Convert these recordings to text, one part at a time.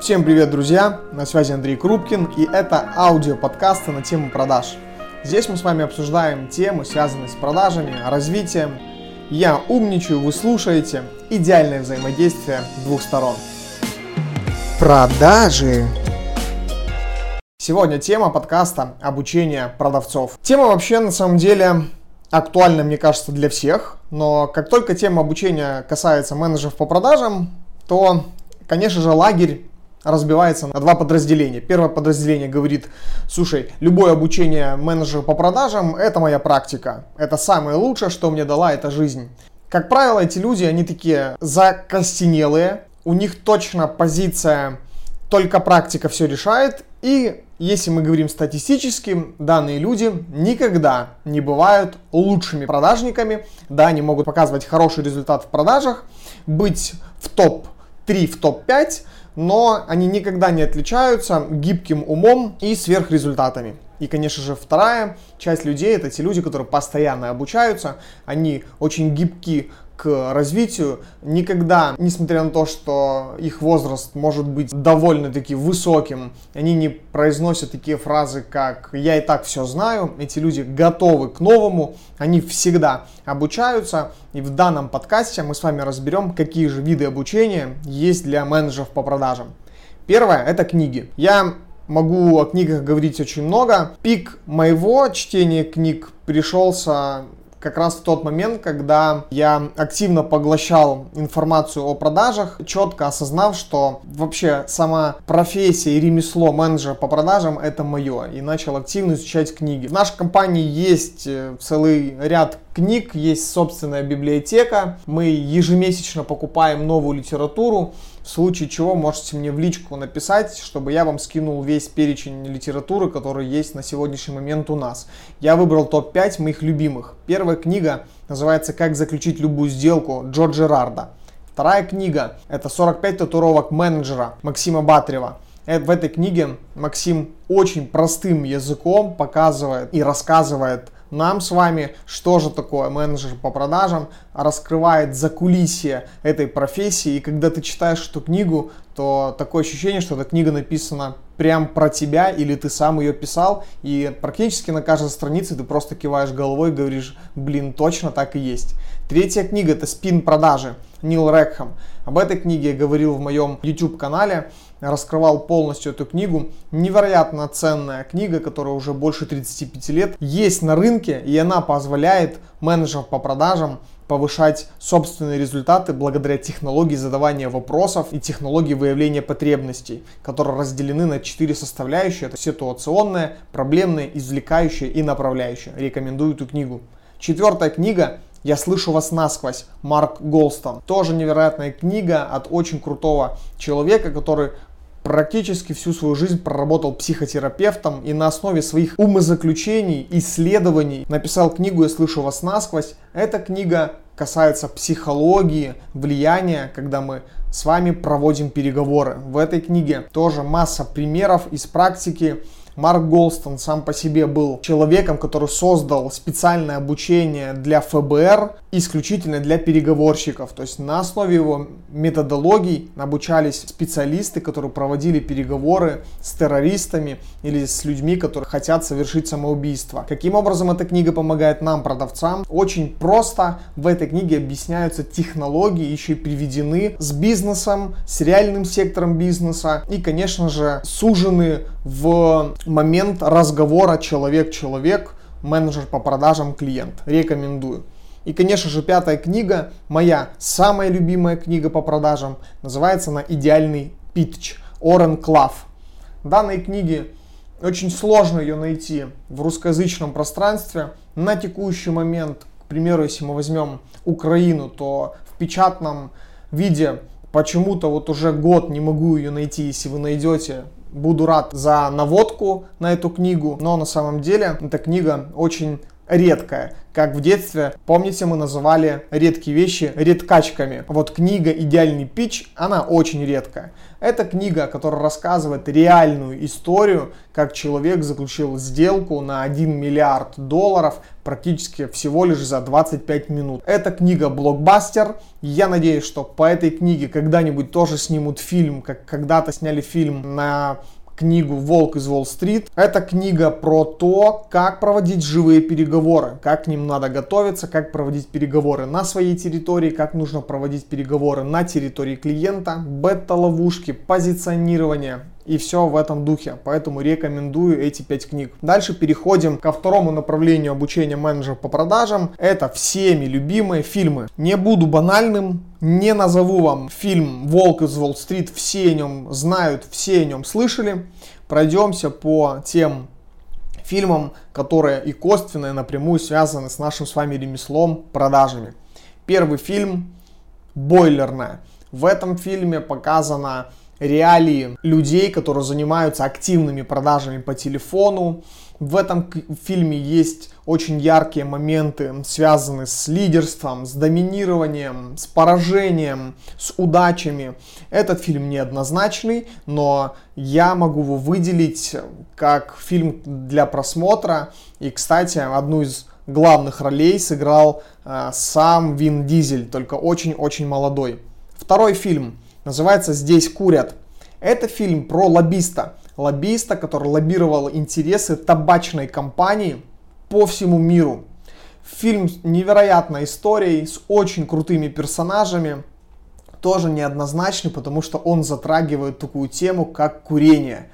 Всем привет, друзья! На связи Андрей Крупкин, и это аудио подкасты на тему продаж. Здесь мы с вами обсуждаем темы, связанные с продажами, развитием. Я умничаю, вы слушаете. Идеальное взаимодействие двух сторон. Продажи. Сегодня тема подкаста «Обучение продавцов». Тема вообще на самом деле актуальна, мне кажется, для всех, но как только тема обучения касается менеджеров по продажам, то, конечно же, лагерь разбивается на два подразделения. Первое подразделение говорит, слушай, любое обучение менеджера по продажам – это моя практика. Это самое лучшее, что мне дала эта жизнь. Как правило, эти люди, они такие закостенелые, у них точно позиция только практика все решает, и если мы говорим статистически, данные люди никогда не бывают лучшими продажниками. Да, они могут показывать хороший результат в продажах, быть в топ-3, в топ-5, но они никогда не отличаются гибким умом и сверхрезультатами. И, конечно же, вторая часть людей это те люди, которые постоянно обучаются, они очень гибки к развитию. Никогда, несмотря на то, что их возраст может быть довольно-таки высоким, они не произносят такие фразы, как «я и так все знаю». Эти люди готовы к новому, они всегда обучаются. И в данном подкасте мы с вами разберем, какие же виды обучения есть для менеджеров по продажам. Первое – это книги. Я могу о книгах говорить очень много. Пик моего чтения книг пришелся как раз в тот момент, когда я активно поглощал информацию о продажах, четко осознав, что вообще сама профессия и ремесло менеджера по продажам это мое, и начал активно изучать книги. В нашей компании есть э, целый ряд книг, есть собственная библиотека, мы ежемесячно покупаем новую литературу, в случае чего можете мне в личку написать, чтобы я вам скинул весь перечень литературы, который есть на сегодняшний момент у нас. Я выбрал топ-5 моих любимых. Первая книга называется «Как заключить любую сделку» Джо Джерарда. Вторая книга – это «45 татуировок менеджера» Максима Батрева. Э, в этой книге Максим очень простым языком показывает и рассказывает нам с вами, что же такое менеджер по продажам, раскрывает закулисье этой профессии. И когда ты читаешь эту книгу, то такое ощущение, что эта книга написана прям про тебя, или ты сам ее писал, и практически на каждой странице ты просто киваешь головой и говоришь, блин, точно так и есть. Третья книга это «Спин продажи» Нил Рекхам. Об этой книге я говорил в моем YouTube канале раскрывал полностью эту книгу. Невероятно ценная книга, которая уже больше 35 лет есть на рынке, и она позволяет менеджерам по продажам повышать собственные результаты благодаря технологии задавания вопросов и технологии выявления потребностей, которые разделены на четыре составляющие. Это ситуационная, проблемная, извлекающая и направляющая. Рекомендую эту книгу. Четвертая книга я слышу вас насквозь. Марк Голстон. Тоже невероятная книга от очень крутого человека, который практически всю свою жизнь проработал психотерапевтом и на основе своих умозаключений, исследований написал книгу «Я слышу вас насквозь». Эта книга касается психологии, влияния, когда мы с вами проводим переговоры. В этой книге тоже масса примеров из практики, Марк Голстон сам по себе был человеком, который создал специальное обучение для ФБР, исключительно для переговорщиков. То есть на основе его методологий обучались специалисты, которые проводили переговоры с террористами или с людьми, которые хотят совершить самоубийство. Каким образом эта книга помогает нам, продавцам? Очень просто в этой книге объясняются технологии, еще и приведены с бизнесом, с реальным сектором бизнеса и, конечно же, сужены в момент разговора человек-человек, менеджер по продажам, клиент. Рекомендую. И, конечно же, пятая книга, моя самая любимая книга по продажам, называется она «Идеальный питч» Орен Клав. Данной книге очень сложно ее найти в русскоязычном пространстве. На текущий момент, к примеру, если мы возьмем Украину, то в печатном виде почему-то вот уже год не могу ее найти. Если вы найдете, буду рад за наводку на эту книгу, но на самом деле эта книга очень редкая. Как в детстве, помните, мы называли редкие вещи редкачками. Вот книга «Идеальный пич», она очень редкая. Это книга, которая рассказывает реальную историю, как человек заключил сделку на 1 миллиард долларов практически всего лишь за 25 минут. Эта книга блокбастер. Я надеюсь, что по этой книге когда-нибудь тоже снимут фильм, как когда-то сняли фильм на книгу «Волк из Уолл-стрит». Это книга про то, как проводить живые переговоры, как к ним надо готовиться, как проводить переговоры на своей территории, как нужно проводить переговоры на территории клиента, бета-ловушки, позиционирование и все в этом духе. Поэтому рекомендую эти пять книг. Дальше переходим ко второму направлению обучения менеджеров по продажам. Это всеми любимые фильмы. Не буду банальным, не назову вам фильм «Волк из Уолл-стрит», все о нем знают, все о нем слышали. Пройдемся по тем фильмам, которые и косвенно, и напрямую связаны с нашим с вами ремеслом, продажами. Первый фильм «Бойлерная». В этом фильме показана реалии людей, которые занимаются активными продажами по телефону. В этом фильме есть очень яркие моменты, связанные с лидерством, с доминированием, с поражением, с удачами. Этот фильм неоднозначный, но я могу его выделить как фильм для просмотра. И, кстати, одну из главных ролей сыграл э, сам Вин Дизель, только очень-очень молодой. Второй фильм называется «Здесь курят». Это фильм про лоббиста. Лоббиста, который лоббировал интересы табачной компании по всему миру. Фильм с невероятной историей, с очень крутыми персонажами. Тоже неоднозначный, потому что он затрагивает такую тему, как курение.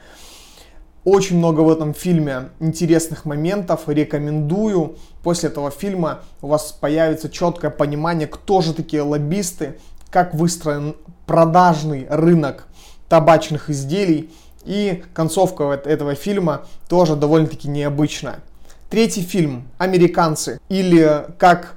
Очень много в этом фильме интересных моментов, рекомендую. После этого фильма у вас появится четкое понимание, кто же такие лоббисты, как выстроен продажный рынок табачных изделий. И концовка этого фильма тоже довольно-таки необычная. Третий фильм «Американцы» или как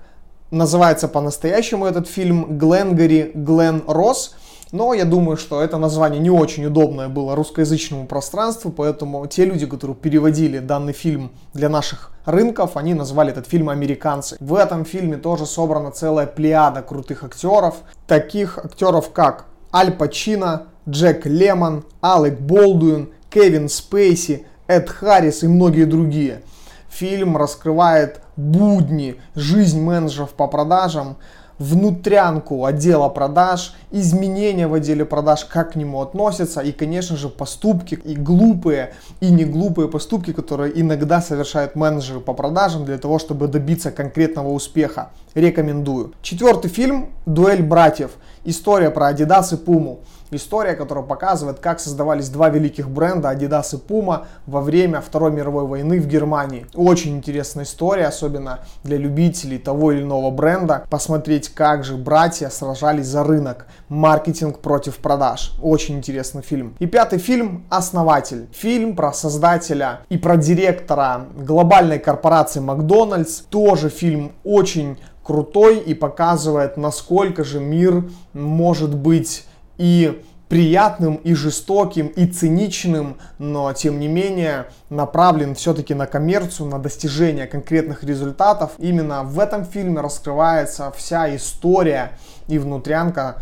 называется по-настоящему этот фильм «Гленгари Глен Росс», но я думаю, что это название не очень удобное было русскоязычному пространству, поэтому те люди, которые переводили данный фильм для наших рынков, они назвали этот фильм «Американцы». В этом фильме тоже собрана целая плеяда крутых актеров, таких актеров как Аль Пачино, Джек Лемон, Алек Болдуин, Кевин Спейси, Эд Харрис и многие другие. Фильм раскрывает будни, жизнь менеджеров по продажам, внутрянку отдела продаж, изменения в отделе продаж, как к нему относятся и, конечно же, поступки и глупые, и не глупые поступки, которые иногда совершают менеджеры по продажам для того, чтобы добиться конкретного успеха. Рекомендую. Четвертый фильм «Дуэль братьев». История про Adidas и Puma. История, которая показывает, как создавались два великих бренда Adidas и Puma во время Второй мировой войны в Германии. Очень интересная история, особенно для любителей того или иного бренда. Посмотреть, как же братья сражались за рынок. Маркетинг против продаж. Очень интересный фильм. И пятый фильм «Основатель». Фильм про создателя и про директора глобальной корпорации Макдональдс. Тоже фильм очень крутой и показывает, насколько же мир может быть и приятным, и жестоким, и циничным, но тем не менее направлен все-таки на коммерцию, на достижение конкретных результатов. Именно в этом фильме раскрывается вся история и внутрянка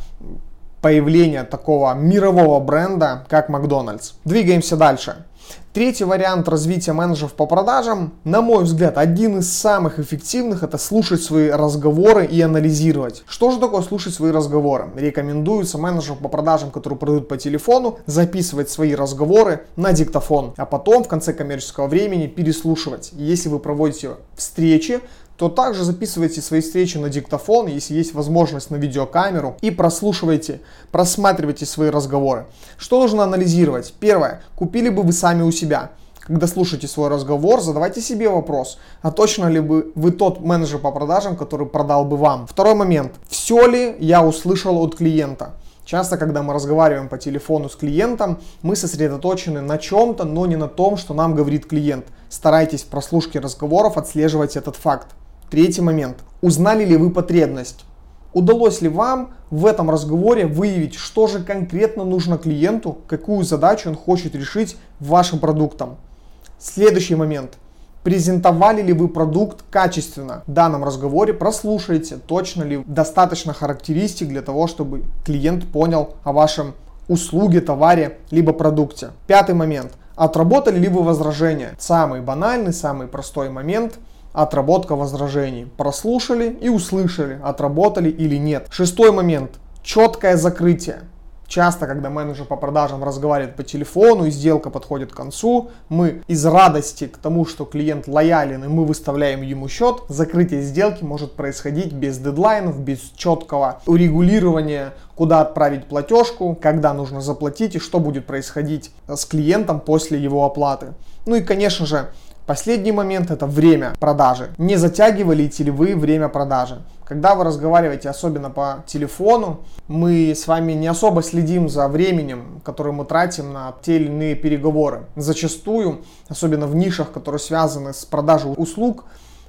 появления такого мирового бренда, как Макдональдс. Двигаемся дальше. Третий вариант развития менеджеров по продажам, на мой взгляд, один из самых эффективных, это слушать свои разговоры и анализировать. Что же такое слушать свои разговоры? Рекомендуется менеджерам по продажам, которые продают по телефону, записывать свои разговоры на диктофон, а потом в конце коммерческого времени переслушивать. Если вы проводите встречи, то также записывайте свои встречи на диктофон, если есть возможность на видеокамеру, и прослушивайте, просматривайте свои разговоры. Что нужно анализировать? Первое. Купили бы вы сами у себя? Когда слушаете свой разговор, задавайте себе вопрос, а точно ли вы, вы тот менеджер по продажам, который продал бы вам? Второй момент. Все ли я услышал от клиента? Часто, когда мы разговариваем по телефону с клиентом, мы сосредоточены на чем-то, но не на том, что нам говорит клиент. Старайтесь в прослушке разговоров отслеживать этот факт. Третий момент. Узнали ли вы потребность? Удалось ли вам в этом разговоре выявить, что же конкретно нужно клиенту, какую задачу он хочет решить вашим продуктом? Следующий момент. презентовали ли вы продукт качественно. В данном разговоре прослушайте, точно ли достаточно характеристик для того, чтобы клиент понял о вашем услуге, товаре, либо продукте. Пятый момент. Отработали ли вы возражения? Самый банальный, самый простой момент – отработка возражений. Прослушали и услышали, отработали или нет. Шестой момент. Четкое закрытие. Часто, когда менеджер по продажам разговаривает по телефону и сделка подходит к концу, мы из радости к тому, что клиент лоялен и мы выставляем ему счет, закрытие сделки может происходить без дедлайнов, без четкого урегулирования, куда отправить платежку, когда нужно заплатить и что будет происходить с клиентом после его оплаты. Ну и, конечно же, Последний момент это время продажи. Не затягиваете ли вы время продажи? Когда вы разговариваете, особенно по телефону, мы с вами не особо следим за временем, которое мы тратим на те или иные переговоры. Зачастую, особенно в нишах, которые связаны с продажей услуг,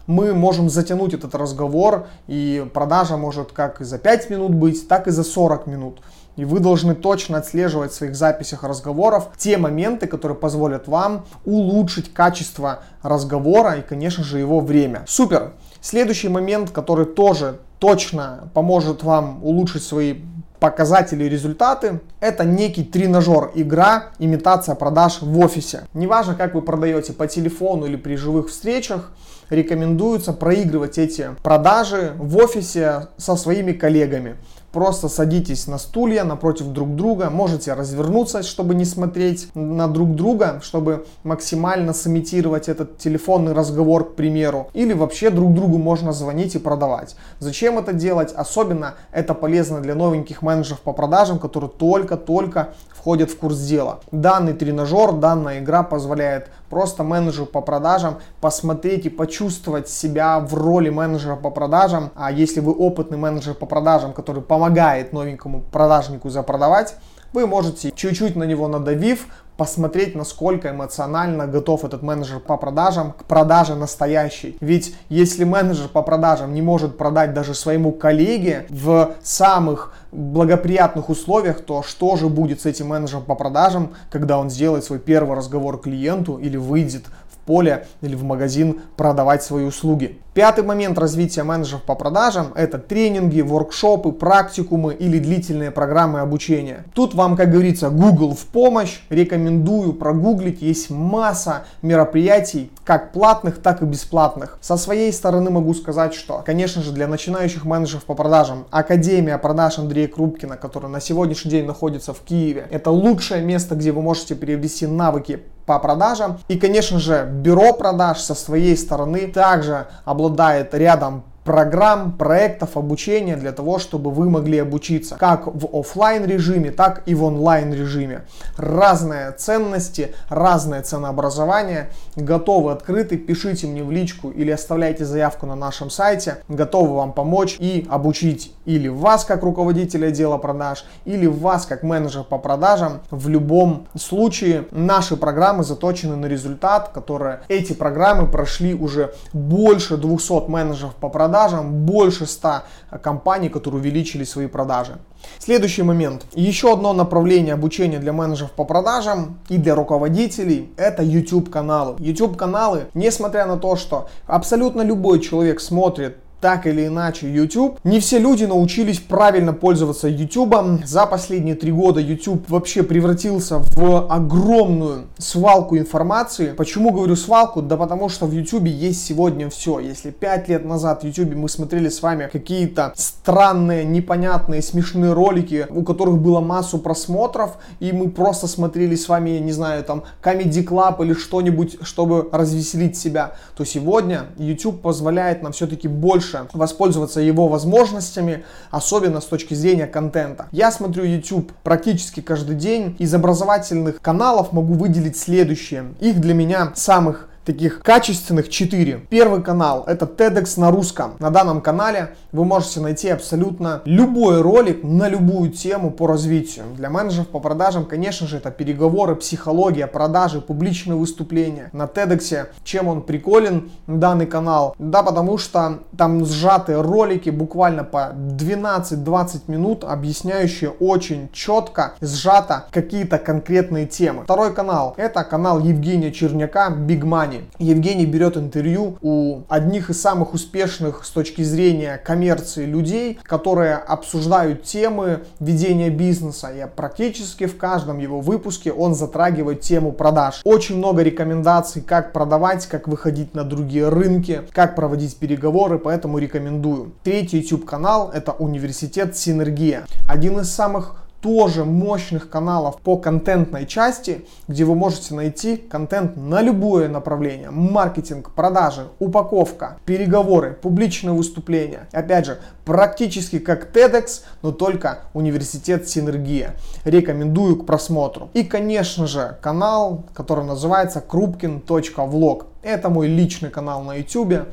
мы можем затянуть этот разговор, и продажа может как и за 5 минут быть, так и за 40 минут. И вы должны точно отслеживать в своих записях разговоров те моменты, которые позволят вам улучшить качество разговора и, конечно же, его время. Супер! Следующий момент, который тоже точно поможет вам улучшить свои показатели и результаты, это некий тренажер, игра, имитация продаж в офисе. Неважно, как вы продаете по телефону или при живых встречах, рекомендуется проигрывать эти продажи в офисе со своими коллегами. Просто садитесь на стулья напротив друг друга, можете развернуться, чтобы не смотреть на друг друга, чтобы максимально сымитировать этот телефонный разговор, к примеру. Или вообще друг другу можно звонить и продавать. Зачем это делать? Особенно это полезно для новеньких менеджеров по продажам, которые только-только входят в курс дела. Данный тренажер, данная игра позволяет просто менеджеру по продажам посмотреть и почувствовать себя в роли менеджера по продажам. А если вы опытный менеджер по продажам, который помогает новенькому продажнику запродавать, вы можете чуть-чуть на него надавив, посмотреть, насколько эмоционально готов этот менеджер по продажам к продаже настоящей. Ведь если менеджер по продажам не может продать даже своему коллеге в самых благоприятных условиях, то что же будет с этим менеджером по продажам, когда он сделает свой первый разговор клиенту или выйдет поле или в магазин продавать свои услуги. Пятый момент развития менеджеров по продажам – это тренинги, воркшопы, практикумы или длительные программы обучения. Тут вам, как говорится, Google в помощь. Рекомендую прогуглить. Есть масса мероприятий, как платных, так и бесплатных. Со своей стороны могу сказать, что, конечно же, для начинающих менеджеров по продажам Академия продаж Андрея Крупкина, которая на сегодняшний день находится в Киеве, это лучшее место, где вы можете приобрести навыки по продажам. И, конечно же, бюро продаж со своей стороны также обладает рядом программ, проектов обучения для того, чтобы вы могли обучиться как в офлайн режиме, так и в онлайн режиме. Разные ценности, разное ценообразование, готовы, открыты, пишите мне в личку или оставляйте заявку на нашем сайте, готовы вам помочь и обучить или вас как руководителя отдела продаж, или вас как менеджер по продажам. В любом случае наши программы заточены на результат, которые эти программы прошли уже больше 200 менеджеров по продажам продажам больше 100 компаний, которые увеличили свои продажи. Следующий момент. Еще одно направление обучения для менеджеров по продажам и для руководителей – это YouTube каналы. YouTube каналы, несмотря на то, что абсолютно любой человек смотрит так или иначе YouTube. Не все люди научились правильно пользоваться YouTube. За последние три года YouTube вообще превратился в огромную свалку информации. Почему говорю свалку? Да потому что в YouTube есть сегодня все. Если пять лет назад в YouTube мы смотрели с вами какие-то странные, непонятные, смешные ролики, у которых было массу просмотров, и мы просто смотрели с вами, не знаю, там, Comedy Club или что-нибудь, чтобы развеселить себя, то сегодня YouTube позволяет нам все-таки больше больше воспользоваться его возможностями, особенно с точки зрения контента. Я смотрю YouTube практически каждый день. Из образовательных каналов могу выделить следующее. Их для меня самых таких качественных 4. Первый канал это TEDx на русском. На данном канале вы можете найти абсолютно любой ролик на любую тему по развитию. Для менеджеров по продажам, конечно же, это переговоры, психология, продажи, публичные выступления. На TEDx, чем он приколен, данный канал? Да, потому что там сжатые ролики буквально по 12-20 минут, объясняющие очень четко, сжато какие-то конкретные темы. Второй канал, это канал Евгения Черняка Big Money. Компаний. Евгений берет интервью у одних из самых успешных с точки зрения коммерции людей, которые обсуждают темы ведения бизнеса. И практически в каждом его выпуске он затрагивает тему продаж. Очень много рекомендаций, как продавать, как выходить на другие рынки, как проводить переговоры, поэтому рекомендую. Третий YouTube канал это университет Синергия. Один из самых тоже мощных каналов по контентной части, где вы можете найти контент на любое направление. Маркетинг, продажи, упаковка, переговоры, публичные выступления. Опять же, практически как TEDx, но только университет Синергия. Рекомендую к просмотру. И, конечно же, канал, который называется krupkin.vlog. Это мой личный канал на YouTube.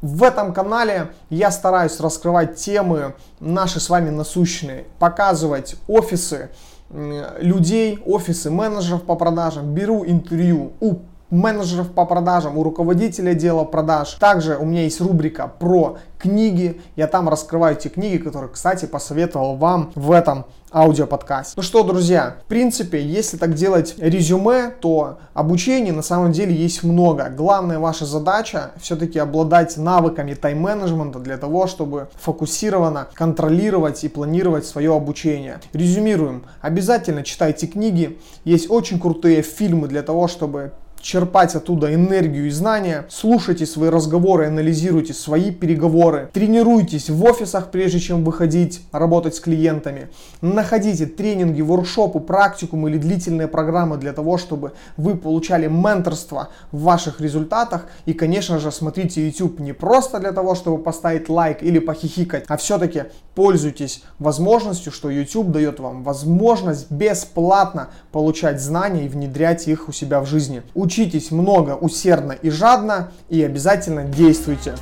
В этом канале я стараюсь раскрывать темы наши с вами насущные, показывать офисы людей, офисы менеджеров по продажам, беру интервью у менеджеров по продажам, у руководителя отдела продаж. Также у меня есть рубрика про книги. Я там раскрываю те книги, которые, кстати, посоветовал вам в этом аудиоподкасте. Ну что, друзья, в принципе, если так делать резюме, то обучения на самом деле есть много. Главная ваша задача все-таки обладать навыками тайм-менеджмента для того, чтобы фокусированно контролировать и планировать свое обучение. Резюмируем. Обязательно читайте книги. Есть очень крутые фильмы для того, чтобы черпать оттуда энергию и знания, слушайте свои разговоры, анализируйте свои переговоры, тренируйтесь в офисах, прежде чем выходить работать с клиентами, находите тренинги, воркшопы, практикумы или длительные программы для того, чтобы вы получали менторство в ваших результатах. И, конечно же, смотрите YouTube не просто для того, чтобы поставить лайк или похихикать, а все-таки пользуйтесь возможностью, что YouTube дает вам возможность бесплатно получать знания и внедрять их у себя в жизни. Учитесь много, усердно и жадно и обязательно действуйте.